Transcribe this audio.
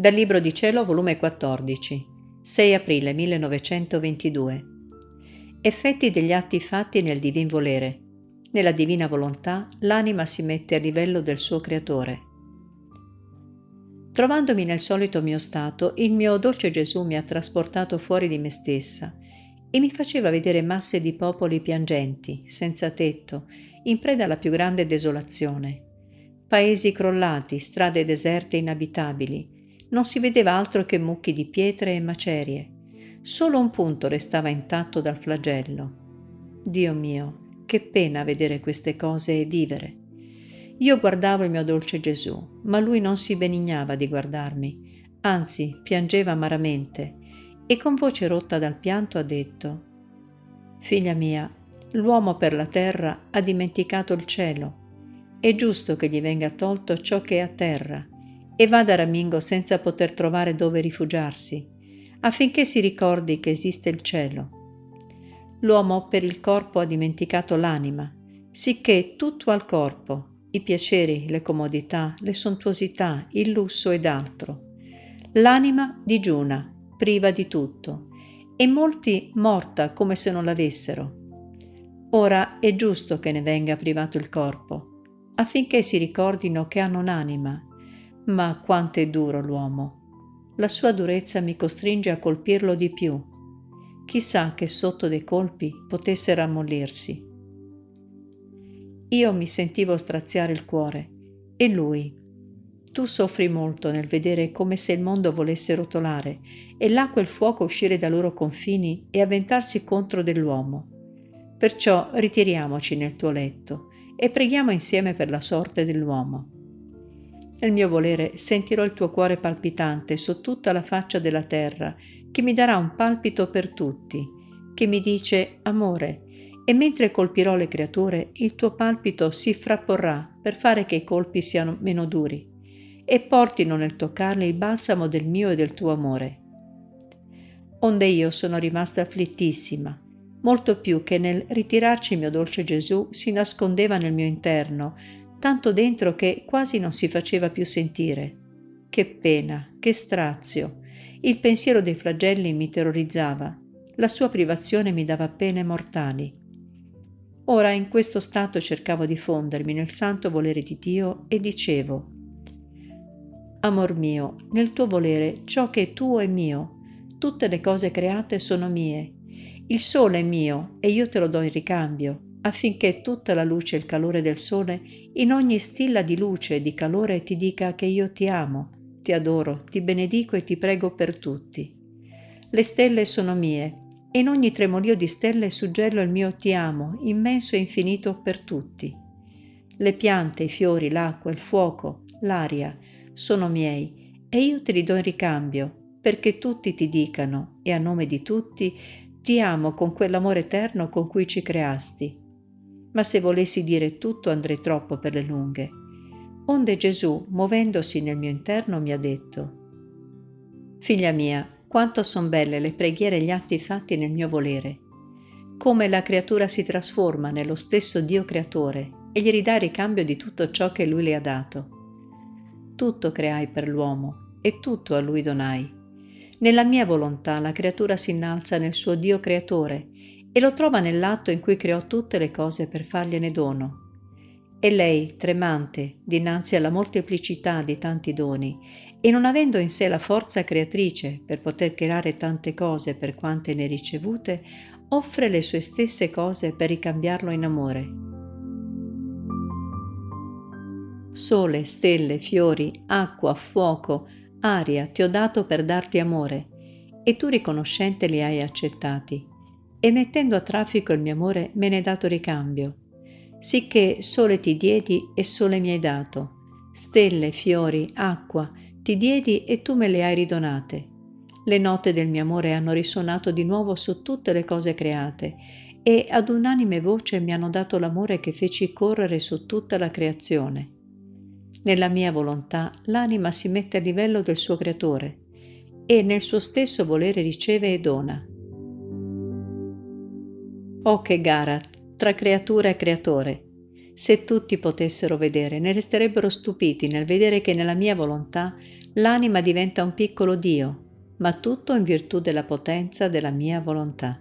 Dal Libro di Cielo, volume 14, 6 aprile 1922. Effetti degli atti fatti nel divin volere. Nella divina volontà l'anima si mette a livello del suo creatore. Trovandomi nel solito mio stato, il mio dolce Gesù mi ha trasportato fuori di me stessa e mi faceva vedere masse di popoli piangenti, senza tetto, in preda alla più grande desolazione. Paesi crollati, strade deserte e inabitabili, non si vedeva altro che mucchi di pietre e macerie. Solo un punto restava intatto dal flagello. Dio mio, che pena vedere queste cose e vivere. Io guardavo il mio dolce Gesù, ma lui non si benignava di guardarmi, anzi piangeva amaramente e con voce rotta dal pianto ha detto Figlia mia, l'uomo per la terra ha dimenticato il cielo. È giusto che gli venga tolto ciò che è a terra e vada Ramingo senza poter trovare dove rifugiarsi, affinché si ricordi che esiste il cielo. L'uomo per il corpo ha dimenticato l'anima, sicché tutto al corpo, i piaceri, le comodità, le sontuosità, il lusso ed altro. L'anima digiuna, priva di tutto, e molti morta come se non l'avessero. Ora è giusto che ne venga privato il corpo, affinché si ricordino che hanno un'anima ma quanto è duro l'uomo. La sua durezza mi costringe a colpirlo di più. Chissà che sotto dei colpi potesse rammolirsi. Io mi sentivo straziare il cuore e lui. Tu soffri molto nel vedere come se il mondo volesse rotolare e l'acqua e il fuoco uscire dai loro confini e avventarsi contro dell'uomo. Perciò ritiriamoci nel tuo letto e preghiamo insieme per la sorte dell'uomo. Nel mio volere sentirò il tuo cuore palpitante su tutta la faccia della terra, che mi darà un palpito per tutti, che mi dice amore, e mentre colpirò le creature, il tuo palpito si frapporrà per fare che i colpi siano meno duri e portino nel toccarli il balsamo del mio e del tuo amore. Onde io sono rimasta afflittissima, molto più che nel ritirarci mio dolce Gesù si nascondeva nel mio interno, tanto dentro che quasi non si faceva più sentire. Che pena, che strazio. Il pensiero dei flagelli mi terrorizzava. La sua privazione mi dava pene mortali. Ora in questo stato cercavo di fondermi nel santo volere di Dio e dicevo, Amor mio, nel tuo volere ciò che è tuo è mio, tutte le cose create sono mie. Il sole è mio e io te lo do in ricambio affinché tutta la luce e il calore del sole in ogni stilla di luce e di calore ti dica che io ti amo, ti adoro, ti benedico e ti prego per tutti. Le stelle sono mie e in ogni tremolio di stelle suggello il mio ti amo, immenso e infinito per tutti. Le piante, i fiori, l'acqua, il fuoco, l'aria sono miei e io te li do in ricambio perché tutti ti dicano e a nome di tutti ti amo con quell'amore eterno con cui ci creasti ma se volessi dire tutto andrei troppo per le lunghe. Onde Gesù, muovendosi nel mio interno, mi ha detto, Figlia mia, quanto son belle le preghiere e gli atti fatti nel mio volere, come la creatura si trasforma nello stesso Dio creatore e gli ridà ricambio di tutto ciò che Lui le ha dato. Tutto creai per l'uomo e tutto a Lui donai. Nella mia volontà la creatura si innalza nel suo Dio creatore e lo trova nell'atto in cui creò tutte le cose per fargliene dono. E lei, tremante dinanzi alla molteplicità di tanti doni, e non avendo in sé la forza creatrice per poter creare tante cose per quante ne ricevute, offre le sue stesse cose per ricambiarlo in amore. Sole, stelle, fiori, acqua, fuoco, aria ti ho dato per darti amore, e tu riconoscente li hai accettati e mettendo a traffico il mio amore me ne hai dato ricambio. Sicché sole ti diedi e sole mi hai dato. Stelle, fiori, acqua, ti diedi e tu me le hai ridonate. Le note del mio amore hanno risuonato di nuovo su tutte le cose create e ad unanime voce mi hanno dato l'amore che feci correre su tutta la creazione. Nella mia volontà l'anima si mette a livello del suo creatore e nel suo stesso volere riceve e dona. Oh che gara tra creatura e creatore! Se tutti potessero vedere, ne resterebbero stupiti nel vedere che nella mia volontà l'anima diventa un piccolo Dio, ma tutto in virtù della potenza della mia volontà.